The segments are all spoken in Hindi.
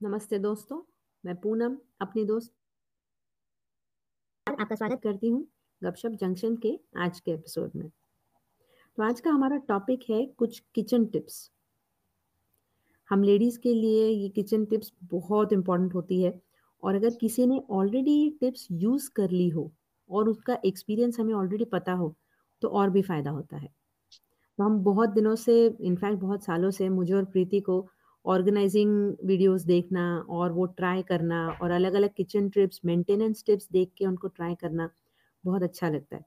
नमस्ते दोस्तों, मैं पूनम अपनी दोस्त आपका स्वागत करती हूँ गपशप जंक्शन के आज के एपिसोड में। तो आज का हमारा टॉपिक है कुछ किचन टिप्स। हम लेडीज़ के लिए ये किचन टिप्स बहुत इम्पोर्टेंट होती है और अगर किसी ने ऑलरेडी ये टिप्स यूज़ कर ली हो और उसका एक्सपीरियंस हमें ऑलरेडी पता हो, तो और भी फ़ायदा होता है। तो हम बहुत दिनों से इनफैक्ट बहुत सालों से मुझे और प्रीति को ऑर्गेनाइजिंग वीडियोस देखना और वो ट्राई करना और अलग-अलग किचन ट्रिप्स मेंटेनेंस टिप्स देख के उनको ट्राई करना बहुत अच्छा लगता है।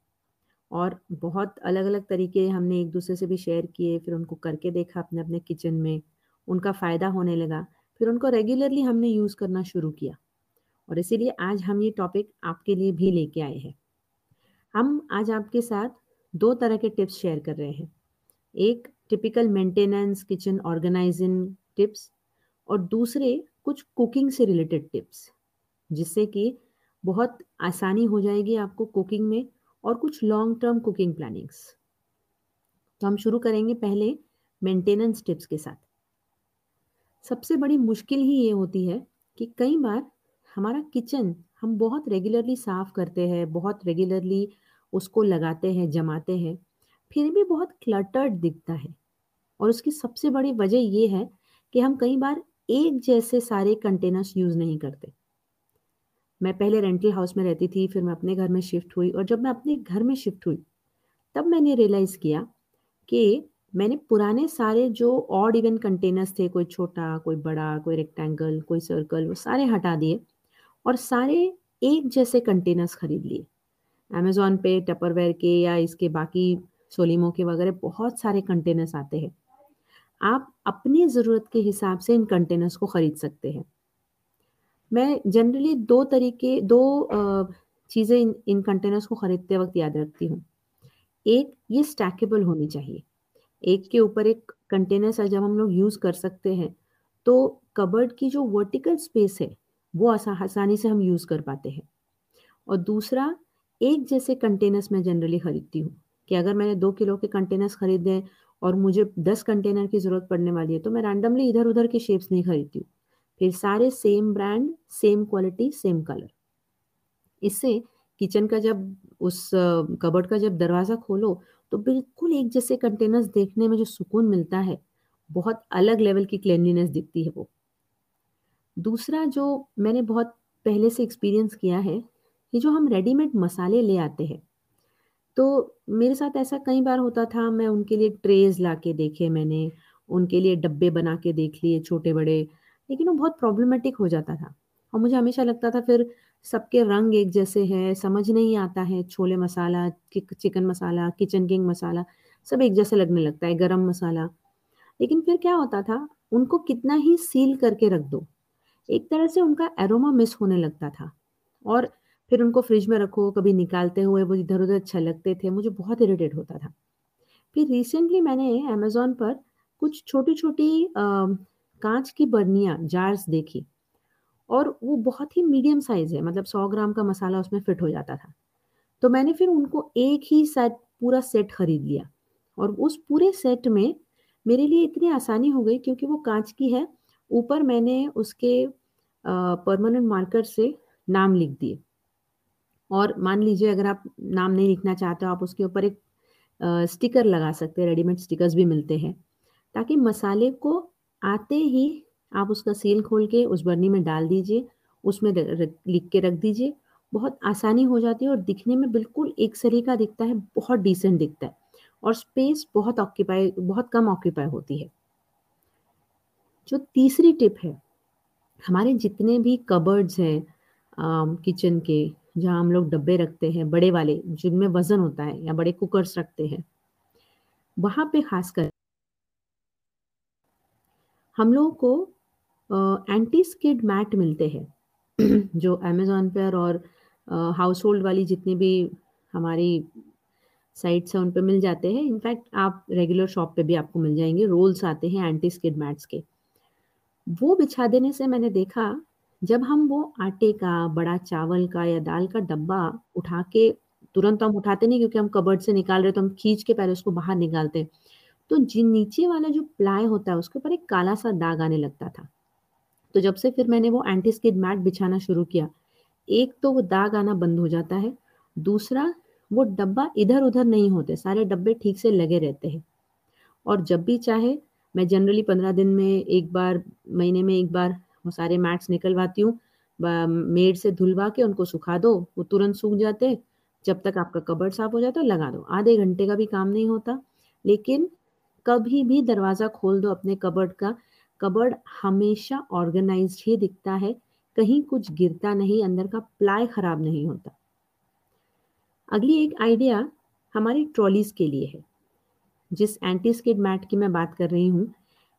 और बहुत अलग-अलग तरीके हमने एक-दूसरे से भी शेयर किए, फिर उनको करके देखा अपने-अपने किचन में, उनका फ़ायदा होने लगा, फिर उनको रेगुलरली हमने यूज़ करना शुरू किया। और इसीलिए आज हम ये टॉपिक आपके लिए भी लेके आए हैं। हम आज आपके साथ दो तरह के टिप्स शेयर कर रहे हैं। एक typical maintenance kitchen organising tips और दूसरे कुछ कुकिंग से रिलेटेड टिप्स, जिससे कि बहुत आसानी हो जाएगी आपको कुकिंग में और कुछ लॉन्ग टर्म कुकिंग प्लानिंग्स तो हम शुरू करेंगे पहले मेंटेनेंस टिप्स के साथ। सबसे बड़ी मुश्किल ही ये होती है कि कई बार हमारा किचन हम बहुत रेगुलरली साफ़ करते हैं, बहुत रेगुलरली उसको लगाते हैं, जमाते हैं, फिर भी बहुत क्लटर्ड दिखता है। और उसकी सबसे बड़ी वजह ये है कि हम कई बार एक जैसे सारे कंटेनर्स यूज़ नहीं करते। मैं पहले रेंटल हाउस में रहती थी, फिर मैं अपने घर में शिफ्ट हुई और जब मैं अपने घर में शिफ्ट हुई, तब मैंने रियलाइज़ किया कि मैंने पुराने सारे जो ऑड इवन कंटेनर्स थे, कोई छोटा, कोई बड़ा, कोई रेक्टेंगल कोई सर्कल वो सारे हटा दिए और सारे एक जैसे कंटेनर्स खरीद लिए। अमेज़ोन पे टपरवेयर के या इसके बाकी सोलीमो के वगैरह बहुत सारे कंटेनर्स आते हैं। आप अपनी ज़रूरत के हिसाब से इन कंटेनर्स को ख़रीद सकते हैं। मैं जनरली दो तरीके, दो चीज़ें इन इन कंटेनर्स को ख़रीदते वक्त याद रखती हूँ। एक, ये स्टैकेबल होनी चाहिए। एक के ऊपर एक कंटेनर जब हम लोग यूज़ कर सकते हैं तो कबर्ड की जो वर्टिकल स्पेस है, वो आसानी से हम यूज़ कर पाते हैं। और दूसरा, एक जैसे कंटेनर्स मैं जनरली ख़रीदती हूँ कि अगर मैंने दो किलो के कंटेनर्स ख़रीदे और मुझे 10 कंटेनर की ज़रूरत पड़ने वाली है तो मैं रैंडमली इधर-उधर के शेप्स नहीं खरीदती हूँ। फिर सारे same brand, same quality, same colour. इससे किचन का जब उस कबर्ड का जब दरवाज़ा खोलो तो बिल्कुल एक जैसे कंटेनर्स देखने में जो सुकून मिलता है, बहुत अलग लेवल की क्लीनलीनेस दिखती है वो। दूसरा जो मैंने बहुत पहले से एक्सपीरियंस किया है, कि जो हम रेडीमेड मसाले ले आते हैं तो मेरे साथ ऐसा कई बार होता था, मैं उनके लिए ट्रेज़ ला के देखे मैंने, उनके लिए डब्बे बना के देख लिए छोटे-बड़े, लेकिन वो बहुत प्रॉब्लमैटिक हो जाता था और मुझे हमेशा लगता था फिर सबके रंग एक जैसे हैं, समझ नहीं आता है, chole masala, chicken masala, Kitchen King masala, सब एक जैसे लगने लगता है, गरम मसाला। लेकिन फिर क्या होता था, उनको कितना ही सील करके रख दो, एक तरह से उनका एरोमा मिस होने लगता था और फिर उनको फ्रिज में रखो, कभी निकालते हुए वो इधर-उधर छलकते थे, मुझे बहुत इरिटेट होता था। फिर रिसेंटली मैंने अमेजोन पर कुछ छोटी-छोटी कांच की बर्नियाँ, जार्स देखी और वो बहुत ही मीडियम साइज़ है, मतलब सौ ग्राम का मसाला उसमें फिट हो जाता था। तो मैंने फिर उनको एक ही साथ पूरा सेट खरीद लिया और उस पूरे सेट में मेरे लिए इतनी आसानी हो गई क्योंकि वो कांच की है, ऊपर मैंने उसके परमानेंट मार्कर से नाम लिख दिए। और मान लीजिए अगर आप नाम नहीं लिखना चाहते हो आप उसके ऊपर एक स्टिकर लगा सकते हैं, रेडीमेड स्टिकर्स भी मिलते हैं, ताकि मसाले को आते ही आप उसका सील खोल के उस बर्नी में डाल दीजिए, उसमें लिख के रख दीजिए, बहुत आसानी हो जाती है और दिखने में बिल्कुल एक सरीका दिखता है, बहुत डिसेंट दिखता है और स्पेस बहुत ऑक्यूपाई बहुत कम ऑक्यूपाई होती है। जो तीसरी टिप है, हमारे जितने भी कबर्ड्स हैं किचन के जहाँ हम लोग डब्बे रखते हैं बड़े वाले, जिनमें वज़न होता है या बड़े कुकर्स रखते हैं। वहाँ पे ख़ासकर हम लोगों को एंटी स्किड मैट मिलते हैं, जो अमेज़न पर और हाउस होल्ड वाली जितनी भी हमारी साइट्स हैं, उन पे मिल जाते हैं। इनफैक्ट आप रेगुलर शॉप पे भी आपको मिल जाएँगे रोल्स आते हैं एंटी स्किड मैट्स के। वो बिछा देने से मैंने देखा जब हम वो आटे का, बड़ा चावल का या दाल का डब्बा उठा के तुरंत हम उठाते नहीं क्योंकि हम कबर्ड से निकाल रहे तो हम खींच के पहले उसको बाहर निकालते। तो जी नीचे वाला जो प्लाई होता है उसके ऊपर एक काला-सा दाग आने लगता था। तो जब से फिर मैंने वो एंटी स्किड मैट बिछाना शुरू किया, एक तो वो दाग आना बंद हो जाता है, दूसरा वो डब्बा इधर-उधर नहीं होते, सारे डब्बे ठीक से लगे रहते हैं। और जब भी चाहे मैं जनरली 15 दिन में 1 बार, महीने में 1 बार वो सारे मैट्स निकलवाती हूँ। मेड से धुलवा के उनको सुखा दो, वो तुरंत सूख जाते जब तक आपका कबर्ड साफ़ हो जाता है लगा दो। आधे घंटे का भी काम नहीं होता, लेकिन कभी भी दरवाज़ा खोल दो अपने कबर्ड का, कबर्ड हमेशा ऑर्गेनाइज ही दिखता है, कहीं कुछ गिरता नहीं, अंदर का प्लाई खराब नहीं होता। अगली एक आइडिया हमारी ट्रॉलीज़ के लिए है। जिस एंटी स्किड मैट की मैं बात कर रही हूँ,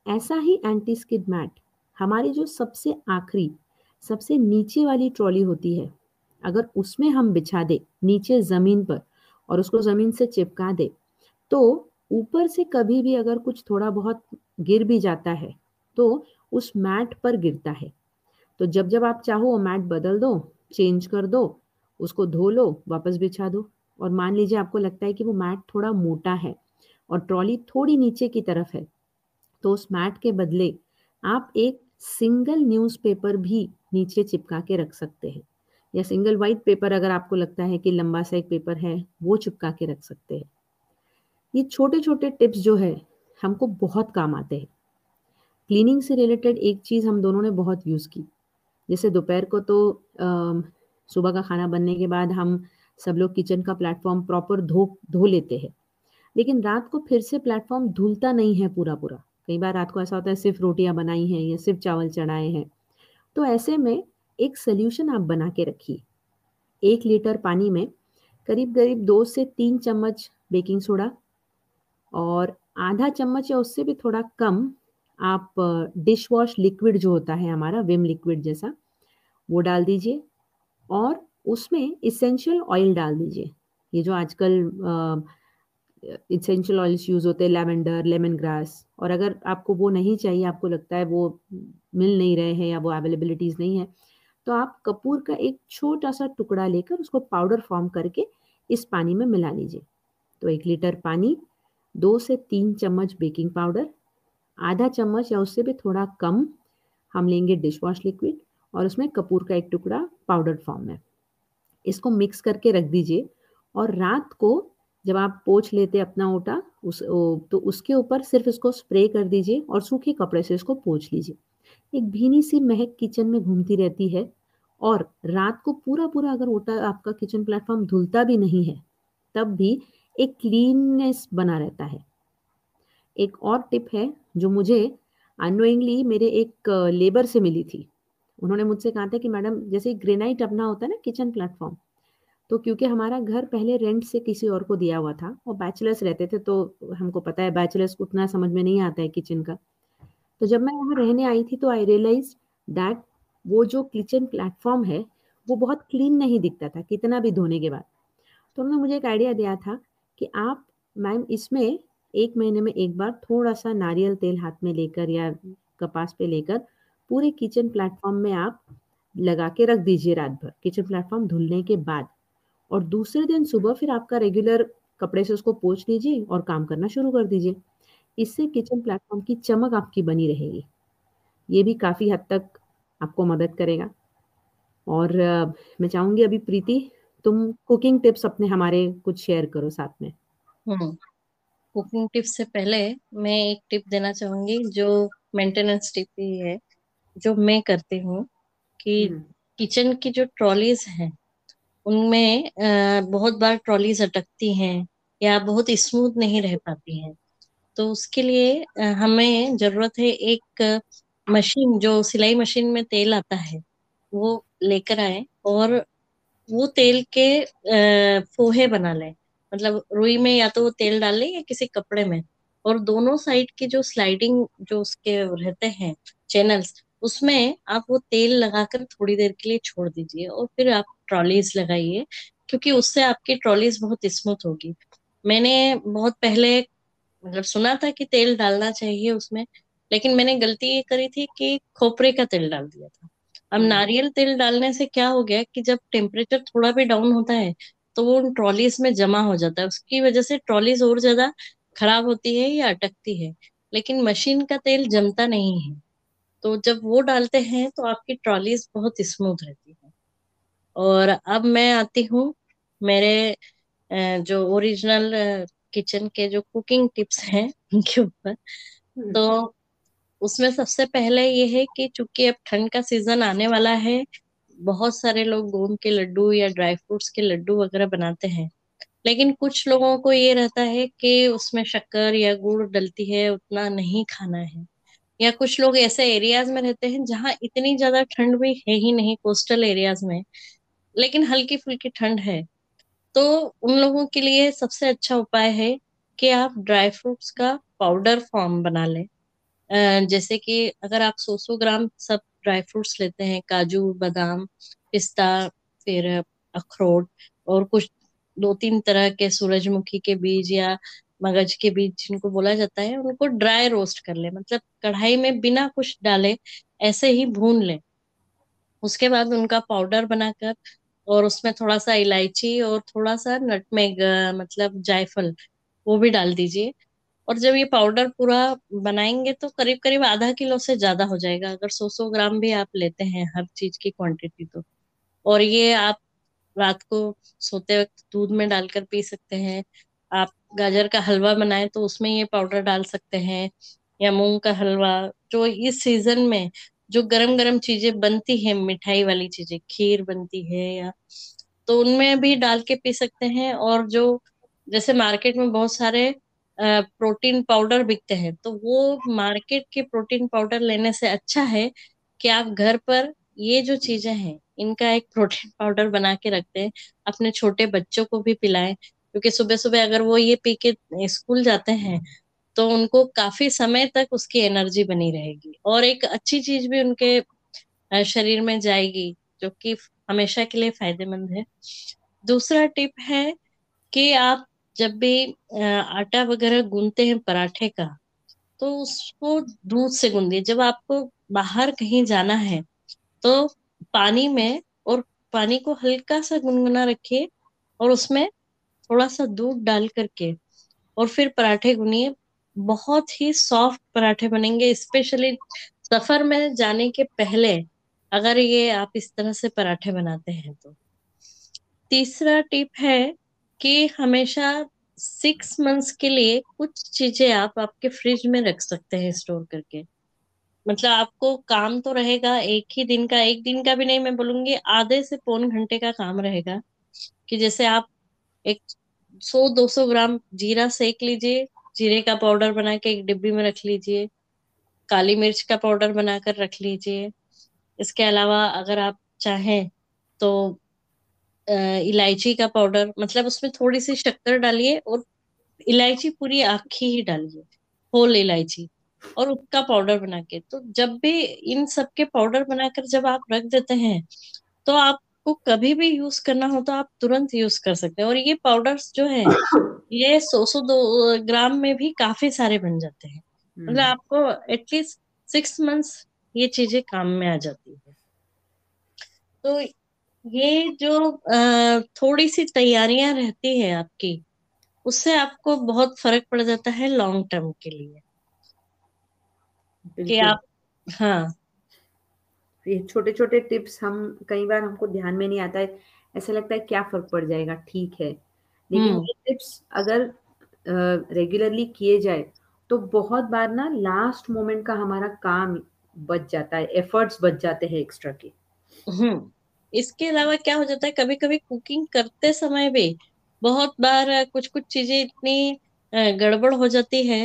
ऐसा ही एंटी स्किड मैट हमारी जो सबसे आखिरी, सबसे नीचे वाली ट्रॉली होती है, अगर उसमें हम बिछा दें, नीचे ज़मीन पर और उसको ज़मीन से चिपका दें, तो ऊपर से कभी भी अगर कुछ थोड़ा बहुत गिर भी जाता है, तो उस मैट पर गिरता है। तो जब-जब आप चाहो वो मैट बदल दो, चेंज कर दो, उसको धो लो, वापस बिछा दो और मान लीजिए आपको लगता है कि वो मैट थोड़ा मोटा है और ट्रॉली थोड़ी नीचे की तरफ़ है, तो उस मैट के बदले आप एक सिंगल न्यूज़पेपर भी नीचे चिपका के रख सकते हैं या सिंगल वाइट पेपर अगर आपको लगता है कि लंबा सा एक पेपर है, वो चिपका के रख सकते हैं। ये छोटे-छोटे टिप्स जो है, हमको बहुत काम आते हैं। क्लीनिंग से रिलेटेड एक चीज़ हम दोनों ने बहुत यूज़ की। जैसे दोपहर को तो सुबह का खाना बनने के बाद हम सब लोग किचन का प्लेटफ़ॉर्म प्रॉपर धो धो लेते हैं। लेकिन रात को फिर से प्लेटफ़ॉर्म धुलता नहीं है पूरा-पूरा। कई बार रात को ऐसा होता है सिर्फ़ रोटियाँ बनाई हैं या सिर्फ़ चावल चढ़ाए हैं। तो ऐसे में एक सॉल्यूशन आप बना के रखिए। 1 लीटर पानी में करीब-करीब 2 से 3 चम्मच बेकिंग सोडा और आधा चम्मच या उससे भी थोड़ा कम आप डिश वॉश लिक्विड जो होता है हमारा विम लिक्विड जैसा, वो डाल दीजिए और उसमें इसेंशियल ऑयल डाल दीजिए। ये जो आजकल एसेंशियल ऑयल्स यूज़ होते हैं लैवेंडर, लेमन ग्रास और अगर आपको वो नहीं चाहिए, आपको लगता है वो मिल नहीं रहे हैं या वो अवेलेबिलिटीज़ नहीं है, तो आप कपूर का एक छोटा-सा टुकड़ा लेकर उसको पाउडर फ़ॉर्म करके इस पानी में मिला लीजिए। तो एक लीटर पानी, दो से तीन चम्मच बेकिंग पाउडर, आधा चम्मच या उससे भी थोड़ा कम हम लेंगे डिश वॉश लिक्विड और उसमें कपूर का एक टुकड़ा पाउडर फ़ॉर्म में। इसको मिक्स करके रख दीजिए और रात को जब आप पोछ लेते अपना ओटा उस ओ तो उसके ऊपर सिर्फ़ इसको स्प्रे कर दीजिए और सूखे कपड़े से इसको पोछ लीजिए। एक भीनी-सी महक किचन में घूमती रहती है और रात को पूरा-पूरा अगर ओटा आपका किचन प्लेटफ़ॉर्म धुलता भी नहीं है, तब भी एक क्लीननेस बना रहता है। एक और टिप है जो मुझे अननोइंगली मेरे एक लेबर से मिली थी। उन्होंने मुझसे कहा था कि मैडम जैसे ग्रेनाइट अपना होता है ना किचन प्लेटफ़ॉर्म, तो क्योंकि हमारा घर पहले रेंट से किसी और को दिया हुआ था और बैचलर्स रहते थे तो हमको पता है बैचलर्स को उतना समझ में नहीं आता है किचन का। तो जब मैं वहाँ रहने आई थी तो आई रियलाइज़ दैट वो जो किचन प्लेटफ़ॉर्म है, वो बहुत क्लीन नहीं दिखता था कितना भी धोने के बाद। तो उन्होंने मुझे एक आइडिया दिया था कि आप मैम इसमें एक महीने में एक बार थोड़ा-सा नारियल तेल हाथ में लेकर या कपास पे लेकर पूरे किचन प्लेटफ़ॉर्म में आप लगा के रख दीजिए रात भर, किचन प्लेटफ़ॉर्म धुलने के बाद और दूसरे दिन सुबह फिर आपका रेगुलर कपड़े से उसको पोंछ लीजिए और काम करना शुरू कर दीजिए। इससे किचन प्लेटफ़ॉर्म की चमक आपकी बनी रहेगी। ये भी काफ़ी हद तक आपको मदद करेगा। और मैं चाहूँगी अभी प्रीति तुम कुकिंग टिप्स अपने हमारे कुछ शेयर करो साथ में। कुकिंग टिप्स से पहले मैं एक टिप देना चाहूँगी जो मेंटेनेंस टिप ही है, जो मैं करती हूँ कि किचन की जो ट्रॉलीज़ हैं, उनमें बहुत बार ट्रॉलीज़ अटकती हैं या बहुत स्मूथ नहीं रह पाती हैं। तो उसके लिए हमें ज़रूरत है एक मशीन जो सिलाई मशीन में तेल आता है, वो लेकर आए और वो तेल के पोहे बना लें। मतलब रुई में या तो वो तेल डाल लें या किसी कपड़े में और दोनों साइड की जो स्लाइडिंग जो उसके रहते हैं चैनल्स, उसमें आप वो तेल लगाकर थोड़ी देर के लिए छोड़ दीजिए और फिर आप ट्रॉलीज़ लगाइए, क्योंकि उससे आपकी ट्रॉलीज़ बहुत स्मूथ होगी। मैंने बहुत पहले मतलब सुना था कि तेल डालना चाहिए उसमें, लेकिन मैंने गलती ये करी थी कि खोपरे का तेल डाल दिया था। अब नारियल तेल डालने से क्या हो गया कि जब टेम्परेचर थोड़ा भी डाउन होता है, तो वो उन ट्रॉलीज़ में जमा हो जाता है। उसकी वजह से ट्रॉलीज़ और ज़्यादा खराब होती है या अटकती है, लेकिन मशीन का तेल जमता नहीं है। तो जब वो डालते हैं तो आपकी ट्रॉलीज बहुत स्मूथ रहती है और अब मैं आती हूँ मेरे जो ओरिजिनल किचन के जो कुकिंग टिप्स हैं उनके ऊपर। हम्म। तो उसमें सबसे पहले ये है कि चूँकि अब ठंड का सीज़न आने वाला है बहुत सारे लोग गोंद के लड्डू या ड्राई फ्रूट्स के लड्डू वगैरह बनाते हैं। लेकिन कुछ लोगों को ये रहता है कि उसमें शक्कर या गुड़ डलती है उतना नहीं खाना है। या कुछ लोग ऐसे एरियाज़ में रहते हैं जहाँ इतनी ज़्यादा ठंड भी है ही नहीं कोस्टल एरियाज़ में लेकिन हल्की फुल्की ठंड है। तो उन लोगों के लिए सबसे अच्छा उपाय है कि आप ड्राई फ्रूट्स का पाउडर फॉर्म बना लें। जैसे कि अगर आप सौ सौ ग्राम सब ड्राई फ्रूट्स लेते हैं, काजू, बादाम, पिस्ता, फिर अखरोट और कुछ दो तीन तरह के सूरजमुखी के बीज या मगज के बीज जिनको बोला जाता है, उनको ड्राई रोस्ट कर ले। मतलब कढ़ाई में बिना कुछ डाले ऐसे ही भून ले। उसके बाद उनका पाउडर बनाकर और उसमें थोड़ा सा इलायची और थोड़ा सा नटमेग मतलब जायफल, वो भी डाल दीजिए। और जब ये पाउडर पूरा बनाएँगे तो करीब करीब आधा किलो से ज़्यादा हो जाएगा। अगर सौ सौ ग्राम भी आप लेते हैं हर चीज़ की क्वांटिटी तो। और ये आप रात को सोते वक्त दूध में डालकर पी सकते हैं। आप गाजर का हलवा बनाए तो उसमें ये पाउडर डाल सकते हैं या मूंग का हलवा, जो इस सीज़न में जो गरम गरम चीज़ें बनती है, मिठाई वाली चीज़ें, खीर बनती है या तो उनमें भी डाल के पी सकते हैं और जो, जैसे मार्केट में बहुत सारे प्रोटीन पाउडर बिकते हैं तो वो मार्केट के प्रोटीन पाउडर लेने से अच्छा है कि आप घर पर ये जो चीज़ें हैं, इनका एक प्रोटीन पाउडर बना के रखते हैं, अपने छोटे बच्चों को भी पिलाएँ, क्योंकि सुबह सुबह अगर वो ये पी के स्कूल जाते हैं तो उनको काफ़ी समय तक उसकी एनर्जी बनी रहेगी। और एक अच्छी चीज़ भी उनके शरीर में जाएगी, जो कि हमेशा के लिए फ़ायदेमंद है। दूसरा टिप है कि आप जब भी आटा वगैरह गूंदते हैं पराठे का तो उसको दूध से गूंदिए जब आपको बाहर कहीं जाना है तो पानी में और पानी को हल्का सा गुनगुना रखिए और उसमें थोड़ा सा दूध डाल करके और फिर पराठे गुनिए बहुत ही सॉफ्ट पराठे बनेंगे स्पेशली सफ़र में जाने के पहले अगर ये आप इस तरह से पराठे बनाते हैं तो। तीसरा टिप है कि हमेशा सिक्स मंथ्स के लिए कुछ चीज़ें आप आपके फ्रिज में रख सकते हैं स्टोर करके। मतलब आपको काम तो रहेगा एक ही दिन का, एक दिन का भी नहीं मैं बोलूँगी, आधे से पौन घंटे का काम रहेगा कि जैसे आप एक सौ दो सौ ग्राम जीरा सेक लीजिए जीरे का पाउडर बना के एक डिब्बी में रख लीजिए, काली मिर्च का पाउडर बनाकर रख लीजिए। इसके अलावा अगर आप चाहें तो इलायची का पाउडर मतलब उसमें थोड़ी सी शक्कर डालिए और इलायची पूरी आखी ही डालिए होल इलायची, और उसका पाउडर बना के तो जब भी इन सब के पाउडर बनाकर जब आप रख देते हैं तो आपको कभी भी यूज़ करना हो तो आप तुरंत यूज़ कर सकते हैं। और ये पाउडर्स जो है ये सौ सौ दो ग्राम में भी काफ़ी सारे बन जाते हैं। मतलब हम्म। आपको एटलीस्ट सिक्स मंथ्स ये चीज़ें काम में आ जाती है। तो ये जो थोड़ी सी तैयारियाँ रहती है आपकी उससे आपको बहुत फ़र्क पड़ जाता है लॉन्ग टर्म के लिए। कि आप हाँ। ये छोटे छोटे टिप्स हम कई बार हमको ध्यान में नहीं आता है ऐसा लगता है क्या फ़र्क पड़ जाएगा ठीक है। लेकिन हम्म। ये टिप्स अगर रेगुलरली किए जाए तो बहुत बार ना लास्ट मोमेंट का हमारा काम बच जाता है एफर्ट्स बच जाते हैं एक्स्ट्रा के। हम्म। इसके अलावा क्या हो जाता है कभी कभी कुकिंग करते समय भी बहुत बार कुछ कुछ चीज़ें इतनी गड़बड़ हो जाती है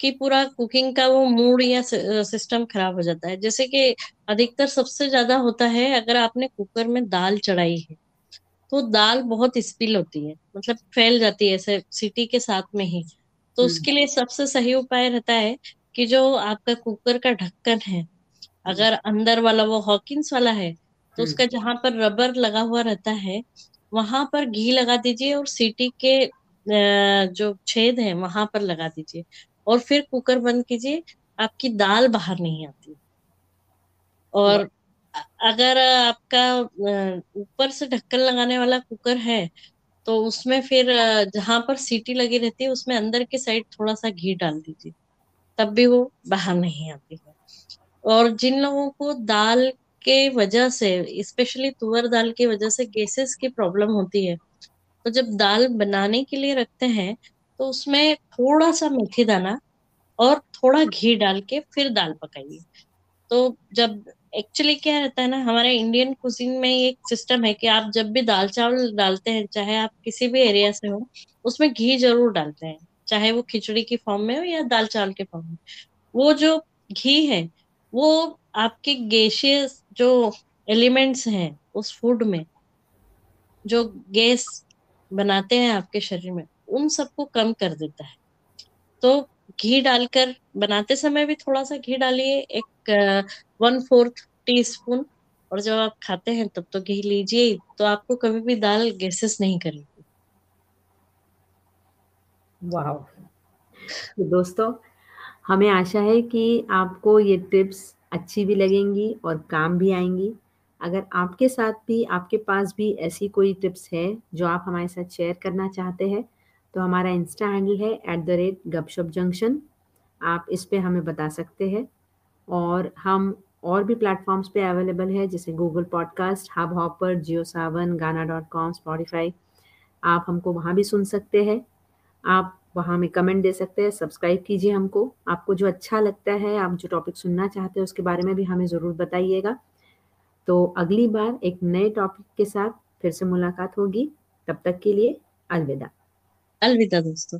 कि पूरा कुकिंग का वो मूड या सिस्टम खराब हो जाता है जैसे कि अधिकतर सबसे ज़्यादा होता है अगर आपने कुकर में दाल चढ़ाई है तो दाल बहुत स्पिल होती है मतलब फैल जाती है ऐसे सीटी के साथ में ही तो हम्म। उसके लिए सबसे सही उपाय रहता है कि जो आपका कुकर का ढक्कन है हम्म। अगर अंदर वाला वो हॉकिंस वाला है तो उसका जहाँ पर रबर लगा हुआ रहता है वहाँ पर घी लगा दीजिए और सीटी के जो छेद है वहाँ पर लगा दीजिए और फिर कुकर बंद कीजिए आपकी दाल बाहर नहीं आती। और अगर आपका ऊपर से ढक्कन लगाने वाला कुकर है तो उसमें फिर जहाँ पर सीटी लगी रहती है उसमें अंदर की साइड थोड़ा सा घी डाल दीजिए। तब भी वो बाहर नहीं आती है। और जिन लोगों को दाल के वजह से स्पेशली तुअर दाल की वजह से गैसेस की प्रॉब्लम होती है तो जब दाल बनाने के लिए रखते हैं तो उसमें थोड़ा सा मेथी दाना और थोड़ा घी डाल के फिर दाल पकाइए। तो जब एक्चुअली क्या रहता है ना, हमारे इंडियन कुजिन में एक सिस्टम है कि आप जब भी दाल चावल डालते हैं, चाहे आप किसी भी एरिया से हो, उसमें घी ज़रूर डालते हैं, चाहे वो खिचड़ी की फॉर्म में हो या दाल चावल के फॉर्म में। वो जो घी है, वो आपके गैशियस जो एलिमेंट्स हैं, उस फ़ूड में, जो गैस बनाते हैं आपके शरीर में उन सबको कम कर देता है। तो घी डालकर बनाते समय भी थोड़ा सा घी डालिए, एक वन फोर्थ टी स्पून और जब आप खाते हैं तब तो घी लीजिए तो आपको कभी भी दाल गैसेस नहीं करेगी। वाह तो दोस्तों, हमें आशा है कि आपको ये टिप्स अच्छी भी लगेंगी और काम भी आएँगी। अगर आपके साथ भी, आपके पास भी ऐसी कोई टिप्स है जो आप हमारे साथ शेयर करना चाहते हैं तो हमारा इंस्टा हैंडल है at the rate Gupshup Junction आप इस पर हमें बता सकते हैं। और हम और भी प्लेटफॉर्म्स पे अवेलेबल है, जैसे Google podcast Hubhopper Jio Saavn Gaana dot com Spotify आप हमको वहाँ भी सुन सकते हैं। आप वहाँ में कमेंट दे सकते हैं सब्सक्राइब कीजिए हमको। आपको जो अच्छा लगता है, आप जो टॉपिक सुनना चाहते हैं, उसके बारे में भी हमें ज़रूर बताइएगा। तो अगली बार एक नए टॉपिक के साथ फिर से मुलाकात होगी। तब तक के लिए अलविदा। अलविदा दोस्तों